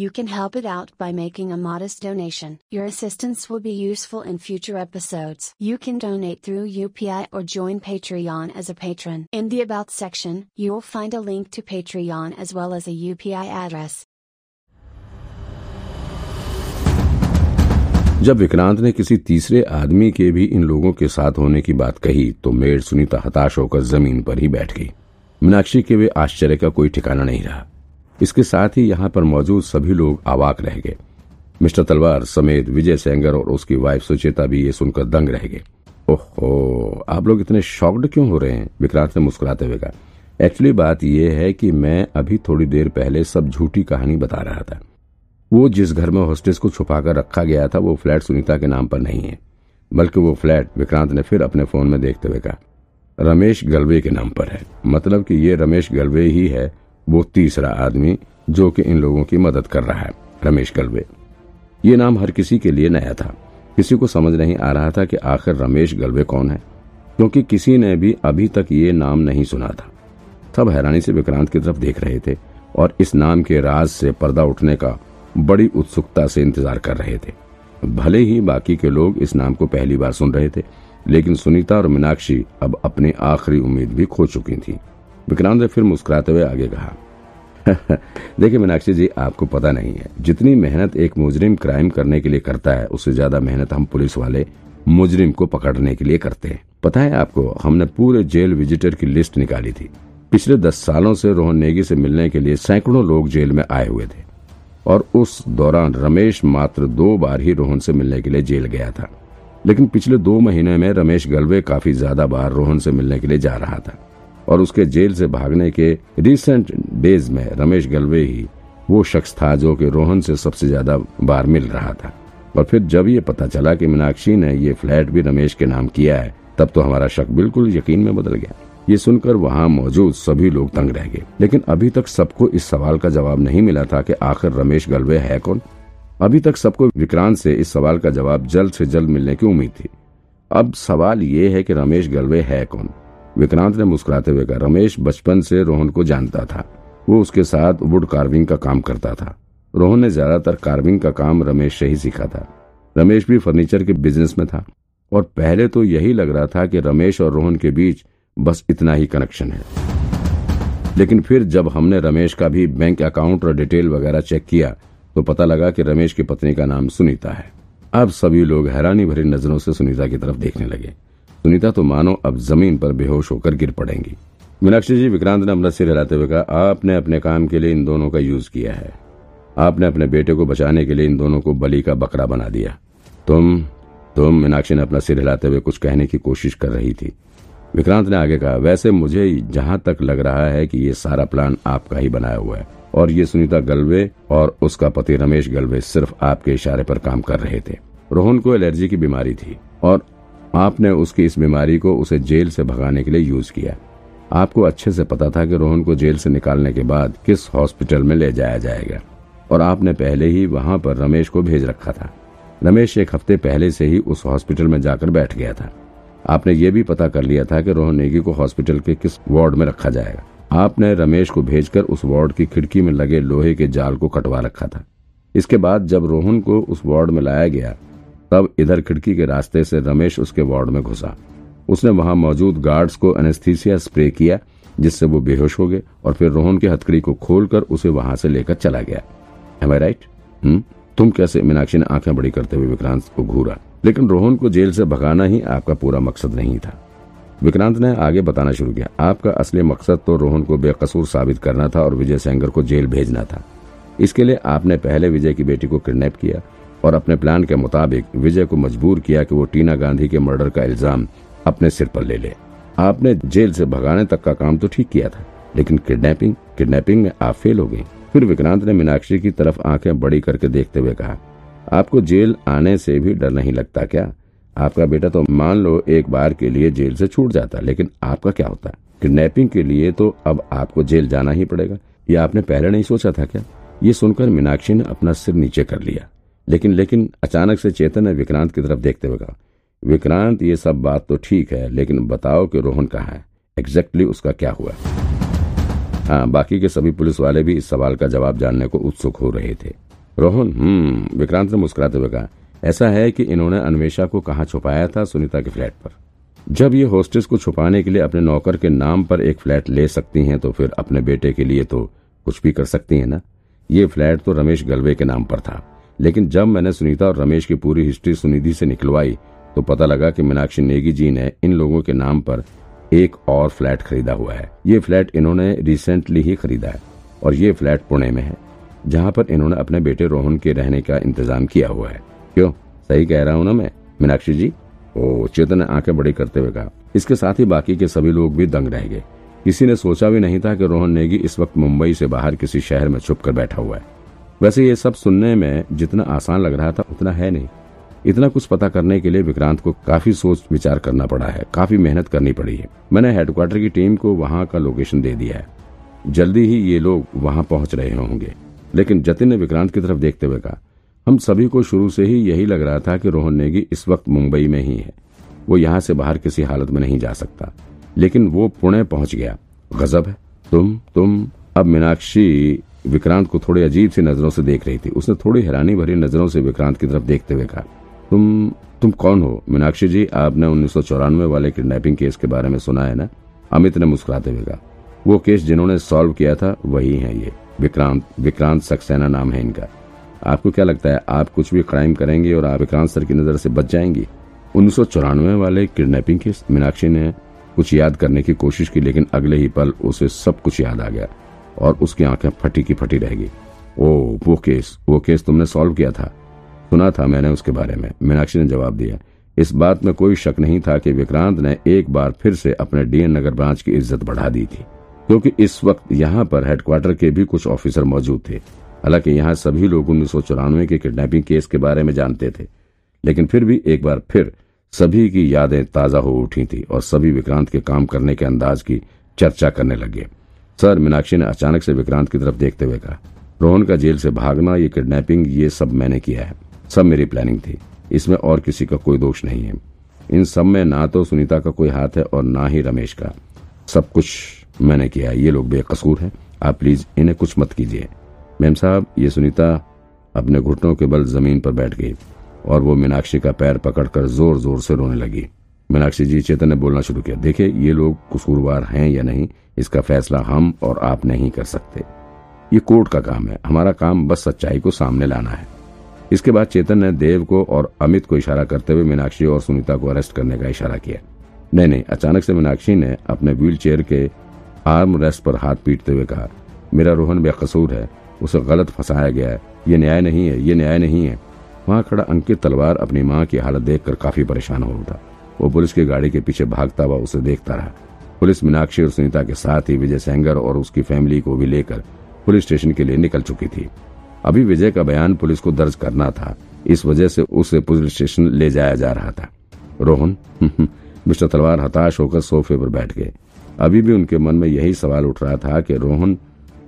you can help it out by making a modest donation. Your assistance will be useful in future episodes. You can donate through UPI or join Patreon as a patron. In the About section, you will find a link to Patreon as well as a UPI address. जब विक्रांत ने किसी तीसरे आदमी के भी इन लोगों के साथ होने की बात कही तो मेड सुनीता हताश होकर जमीन पर ही बैठ गई मीनाक्षी के वे आश्चर्य का कोई ठिकाना नहीं रहा इसके साथ ही यहाँ पर मौजूद सभी लोग आवाक रह गए। मिस्टर तलवार समेत विजय सेंगर और उसकी वाइफ सुचेता भी ये सुनकर दंग रह गए। ओहो, आप लोग इतने शॉक्ड क्यों हो रहे हैं? विक्रांत ने मुस्कुराते हुए कहा, एक्चुअली बात यह है कि मैं अभी थोड़ी देर पहले सब झूठी कहानी बता रहा था। वो जिस घर में हॉस्टेस को छुपाकर रखा गया था, वो फ्लैट सुनीता के नाम पर नहीं है। बल्कि वो फ्लैट विक्रांत ने फिर अपने फ़ोन में देखते हुए कहा, रमेश गलवे के नाम पर है। मतलब कि ये रमेश गलवे ही है वो तीसरा आदमी जो कि इन लोगों की मदद कर रहा है, रमेश गलवे। ये नाम हर किसी के लिए नया था। किसी को समझ नहीं आ रहा था कि आखिर रमेश गलवे कौन है, क्योंकि किसी ने भी अभी तक ये नाम नहीं सुना था। सब हैरानी से विक्रांत की तरफ़ देख रहे थे और इस नाम के राज से पर्दा उठने का बड़ी उत्सुकता से इंतज़ार कर रहे थे। भले ही बाकी के लोग इस नाम को पहली बार सुन रहे थे, लेकिन सुनीता और मीनाक्षी अब अपनी आखिरी उम्मीद भी खो चुकी थी। विक्रांत ने फिर मुस्कुराते हुए आगे कहा, देखिए मीनाक्षी जी, आपको पता नहीं है, जितनी मेहनत एक मुजरिम क्राइम करने के लिए करता है, उससे ज़्यादा मेहनत हम पुलिस वाले मुजरिम को पकड़ने के लिए करते हैं। पता है आपको, हमने पूरे जेल विजिटर की लिस्ट निकाली थी। पिछले दस सालों से रोहन नेगी से मिलने के लिए सैकड़ों लोग जेल में आए हुए थे, और उस दौरान रमेश मात्र दो बार ही रोहन से मिलने के लिए जेल गया था। लेकिन पिछले दो महीने में रमेश गलवे काफ़ी ज़्यादा बार रोहन से मिलने के लिए जा रहा था। और उसके जेल से भागने के रिसेंट डेज़ में रमेश गलवे ही वो शख्स था जो कि रोहन से सबसे ज़्यादा बार मिल रहा था। और फिर जब ये पता चला कि मीनाक्षी ने ये फ्लैट भी रमेश के नाम किया है, तब तो हमारा शक बिल्कुल यकीन में बदल गया। ये सुनकर वहाँ मौजूद सभी लोग तंग रह गए। लेकिन अभी तक सबको इस सवाल का जवाब नहीं मिला था कि आखिर रमेश गलवे है कौन? अभी तक सबको विक्रांत से इस सवाल का जवाब जल्द से जल्द मिलने की उम्मीद थी। अब सवाल ये है कि रमेश गलवे है कौन? विक्रांत ने मुस्कुराते हुए कहा, रमेश बचपन से रोहन को जानता था। वो उसके साथ वुड कार्विंग का काम करता था। रोहन ने ज़्यादातर कार्विंग का काम रमेश से ही सीखा था। रमेश भी फर्नीचर के बिज़नेस में था। और पहले तो यही लग रहा था कि रमेश और रोहन के बीच बस इतना ही कनेक्शन है। लेकिन फिर जब हमने रमेश का भी बैंक अकाउंट और डिटेल वगैरह चेक किया तो पता लगा कि रमेश की पत्नी का नाम सुनीता है। अब सभी लोग हैरानी भरी नज़रों से सुनीता की तरफ़ देखने लगे। सुनीता तो मानो अब ज़मीन पर बेहोश होकर गिर पड़ेंगी। मीनाक्षी जी, विक्रांत ने अपना सिर हिलाते हुए कहा, आपने अपने काम के लिए इन दोनों का यूज़ किया है। आपने अपने बेटे को बचाने के लिए इन दोनों को बलि का बकरा बना दिया। तुम तुम, मीनाक्षी ने अपना सिर हिलाते हुए कुछ कहने की कोशिश कर रही थी। विक्रांत ने आगे कहा, वैसे मुझे जहाँ तक लग रहा है कि ये सारा प्लान आपका ही बनाया हुआ है, और ये सुनीता गलवे और उसका पति रमेश गलवे सिर्फ़ आपके इशारे पर काम कर रहे थे। रोहन को एलर्जी की बीमारी थी, और आपने उसकी इस बीमारी को उसे जेल से भगाने के लिए यूज़ किया। आपको अच्छे से पता था कि रोहन को जेल से निकालने के बाद किस हॉस्पिटल में ले जाया जाएगा, और आपने पहले ही वहाँ पर रमेश को भेज रखा था। रमेश एक हफ़्ते पहले से ही उस हॉस्पिटल में जाकर बैठ गया था। आपने ये भी पता कर लिया था कि रोहन नेगी को हॉस्पिटल के किस वार्ड में रखा जाएगा। आपने रमेश को भेजकर उस वार्ड की खिड़की में लगे लोहे के जाल को कटवा रखा था। इसके बाद जब रोहन को उस वार्ड में लाया गया तब इधर खिड़की के रास्ते से रमेश उसके वार्ड में घुसा। उसने वहाँ मौजूद गार्ड्स को एनेस्थीसिया स्प्रे किया, जिससे वो बेहोश हो गए और फिर रोहन की हथकड़ी को खोलकर उसे वहाँ से लेकर चला गया। Am I right hmm? तुम कैसे मीनाक्षी ने आँखें बड़ी करते हुए विक्रांत को घूरा? लेकिन रोहन को जेल से भगाना ही आपका पूरा मकसद नहीं था। विक्रांत ने आगे बताना शुरू किया। आपका असली मकसद तो रोहन को बेकसूर साबित करना था और विजय सेंगर को जेल भेजना था। इसके लिए आपने पहले विजय की बेटी को किडनैप किया और अपने प्लान के मुताबिक विजय को मजबूर किया कि वो टीना गांधी के मर्डर का इल्ज़ाम अपने सिर पर ले ले। आपने जेल से भगाने तक का काम तो ठीक किया था, लेकिन किडनैपिंग किडनैपिंग में आप फेल हो गई फिर विक्रांत ने मीनाक्षी की तरफ़ आँखें बड़ी करके देखते हुए कहा, आपको जेल आने से भी डर नहीं लगता क्या? आपका बेटा तो मान लो एक बार के लिए जेल से छूट जाता, लेकिन आपका क्या होता? किडनैपिंग के लिए तो अब आपको जेल जाना ही पड़ेगा। ये आपने पहले नहीं सोचा था क्या? ये सुनकर मीनाक्षी ने अपना सिर नीचे कर लिया। लेकिन लेकिन अचानक से चेतन ने विक्रांत की तरफ़ देखते हुए कहा, विक्रांत, ये सब बात तो ठीक है, लेकिन बताओ कि रोहन कहाँ है? एग्जैक्टली उसका क्या हुआ? हाँ बाकी के सभी पुलिस वाले भी इस सवाल का जवाब जानने को उत्सुक हो रहे थे। रोहन हम्म विक्रांत ने मुस्कुराते हुए कहा, ऐसा है कि इन्होंने अन्वेषा को कहा छुपाया था सुनीता के फ्लैट पर। जब ये होस्टेस को छुपाने के लिए अपने नौकर के नाम पर एक फ्लैट ले सकती हैं तो फिर अपने बेटे के लिए तो कुछ भी कर सकती हैं ना? ये फ्लैट तो रमेश गलवे के नाम पर था। लेकिन जब मैंने सुनीता और रमेश की पूरी हिस्ट्री सुनिधि से निकलवाई तो पता लगा कि मीनाक्षी नेगी जी ने इन लोगों के नाम पर एक और फ्लैट खरीदा हुआ है। ये फ्लैट इन्होंने रिसेंटली ही खरीदा है और ये फ्लैट पुणे में है, जहाँ पर इन्होंने अपने बेटे रोहन के रहने का इंतज़ाम किया हुआ है। क्यों? सही कह रहा हूँ ना मैं, मीनाक्षी जी? ओ, चेतन ने आँखें बड़ी करते हुए कहा। इसके साथ ही बाकी के सभी लोग भी दंग रह गए। किसी ने सोचा भी नहीं था कि रोहन नेगी इस वक्त मुंबई से बाहर किसी शहर में छुप कर बैठा हुआ है। वैसे ये सब सुनने में जितना आसान लग रहा था, उतना है नहीं। इतना कुछ पता करने के लिए विक्रांत को काफ़ी सोच विचार करना पड़ा है, काफ़ी मेहनत करनी पड़ी है। मैंने हेडक्वार्टर की टीम को वहाँ का लोकेशन दे दिया है। जल्दी ही ये लोग वहाँ पहुँच रहे होंगे। लेकिन जतिन ने विक्रांत की तरफ़ देखते हुए कहा, हम सभी को शुरू से ही यही लग रहा था कि रोहन नेगी इस वक्त मुंबई में ही है। वो यहाँ से बाहर किसी हालत में नहीं जा सकता। लेकिन वो पुणे पहुँच गया। गजब है। तुम तुम, अब मीनाक्षी विक्रांत को थोड़ी अजीब सी नज़रों से देख रही थी। उसने थोड़ी हैरानी भरी नज़रों से विक्रांत की तरफ़ देखते हुए कहा, तुम तुम कौन हो? मीनाक्षी जी, आपने उन्नीस वाले किडनैपिंग केस के बारे में सुना है ना? अमित ने मुस्कुराते हुए कहा, वो केस जिन्होंने सॉल्व किया था, वही है ये। विक्रांत विक्रांत सक्सेना नाम है इनका। आपको क्या लगता है, आप कुछ भी क्राइम करेंगे और आप विक्रांत सर की नज़र से बच जाएँगी? उन्नीस सौ चौरानवे वाले किडनैपिंग केस? मीनाक्षी ने कुछ याद करने की कोशिश की, लेकिन अगले ही पल उसे सब कुछ याद आ गया। और उसकी आँखें फटी की फटी रह गई ओ, वो केस वो केस तुमने सॉल्व किया था। सुना था मैंने उसके बारे में। मीनाक्षी ने जवाब दिया। इस बात में कोई शक नहीं था कि विक्रांत ने एक बार फिर से अपने डीएन नगर ब्रांच की इज़्ज़त बढ़ा दी थी, क्योंकि इस वक्त यहाँ पर हेडक्वार्टर के भी कुछ ऑफिसर मौजूद थे। हालाँकि यहाँ सभी लोग उन्नीस सौ चौरानवे के किडनैपिंग केस के बारे में जानते थे, लेकिन फिर भी एक बार फिर सभी की यादें ताज़ा हो उठी थी और सभी विक्रांत के काम करने के अंदाज की चर्चा करने लगे। सर मीनाक्षी ने अचानक से विक्रांत की तरफ़ देखते हुए कहा, रोहन का जेल से भागना, ये किडनैपिंग ये सब मैंने किया है। सब मेरी प्लानिंग थी। इसमें और किसी का कोई दोष नहीं है। इन सब में ना तो सुनीता का कोई हाथ है और ना ही रमेश का। सब कुछ मैंने किया ये लोग बेकसूर हैं। आप प्लीज़ इन्हें कुछ मत कीजिए। मैम साहब, ये सुनीता अपने घुटनों के बल ज़मीन पर बैठ गई और वो मीनाक्षी का पैर पकड़कर ज़ोर ज़ोर से रोने लगी। मीनाक्षी जी, चेतन ने बोलना शुरू किया, देखिए, ये लोग कसूरवार हैं या नहीं, इसका फैसला हम और आप नहीं कर सकते। ये कोर्ट का काम है, हमारा काम बस सच्चाई को सामने लाना है। इसके बाद चेतन ने देव को और अमित को इशारा करते हुए मीनाक्षी और सुनीता को अरेस्ट करने का इशारा किया। नहीं नहीं, अचानक से मीनाक्षी ने अपने व्हील चेयर के आर्म रेस्ट पर हाथ पीटते हुए कहा, मेरा रोहन बेकसूर है, उसे गलत फंसाया गया है, ये न्याय नहीं है, ये न्याय नहीं है। वहाँ खड़ा अंकित तलवार अपनी माँ की हालत देखकर काफ़ी परेशान हो उठा। वो पुलिस की गाड़ी के पीछे भागता हुआ उसे देखता रहा। पुलिस मीनाक्षी और सुनीता के साथ ही विजय सेंगर और उसकी फैमिली को भी लेकर पुलिस स्टेशन के लिए निकल चुकी थी। अभी विजय का बयान पुलिस को दर्ज करना था। इस वजह से उसे पुलिस स्टेशन ले जाया जा रहा था। रोहन, मिस्टर तलवार हताश होकर सोफे पर बैठ गए। अभी भी उनके मन में यही सवाल उठ रहा था कि, रोहन,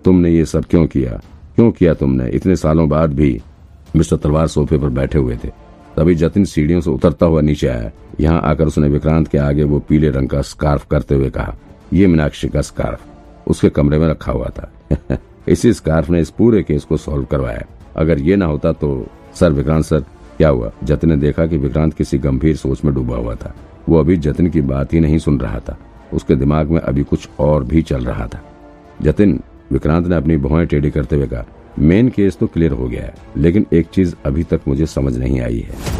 तुमने ये सब क्यों किया? क्यों किया तुमने? इतने सालों बाद भी मिस्टर तलवार सोफे पर बैठे हुए थे। तभी जतिन सीढ़ियों से उतरता हुआ नीचे आया। यहाँ आकर उसने विक्रांत के आगे वो पीले रंग का स्कार्फ करते हुए कहा, ये मीनाक्षी का स्कार्फ, उसके कमरे में रखा हुआ था। इसी स्कार्फ ने इस पूरे केस को सॉल्व करवाया। अगर ये ना होता तो सर विक्रांत सर, क्या हुआ? जतिन ने देखा कि विक्रांत किसी गंभीर सोच में डूबा हुआ था। वो अभी जतिन की बात ही नहीं सुन रहा था। उसके दिमाग में अभी कुछ और भी चल रहा था। जतिन, विक्रांत ने अपनी भुआएँ टेढ़ी करते हुए कहा मेन केस तो क्लियर हो गया है, लेकिन एक चीज़ अभी तक मुझे समझ नहीं आई है।